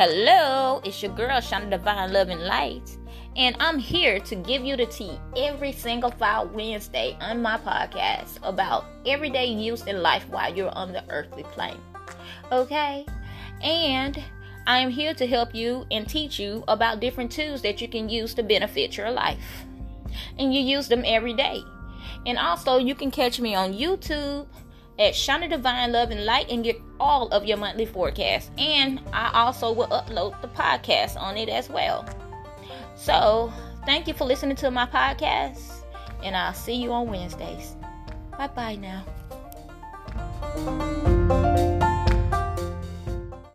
Hello, it's your girl, Shonda Divine Love and Light, and I'm here to give you the tea every single file Wednesday on my podcast about everyday use in life while you're on the earthly plane. Okay? And I am here to help you and teach you about different tools that you can use to benefit your life. And you use them every day. And also, you can catch me on YouTube at Shonda Divine Love and Light and get all of your monthly forecasts. And I also will upload the podcast on it as well. So, thank you for listening to my podcast, and I'll see you on Wednesdays. Bye bye now.